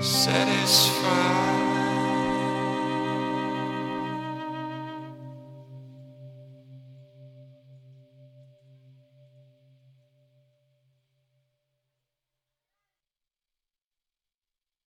satisfied.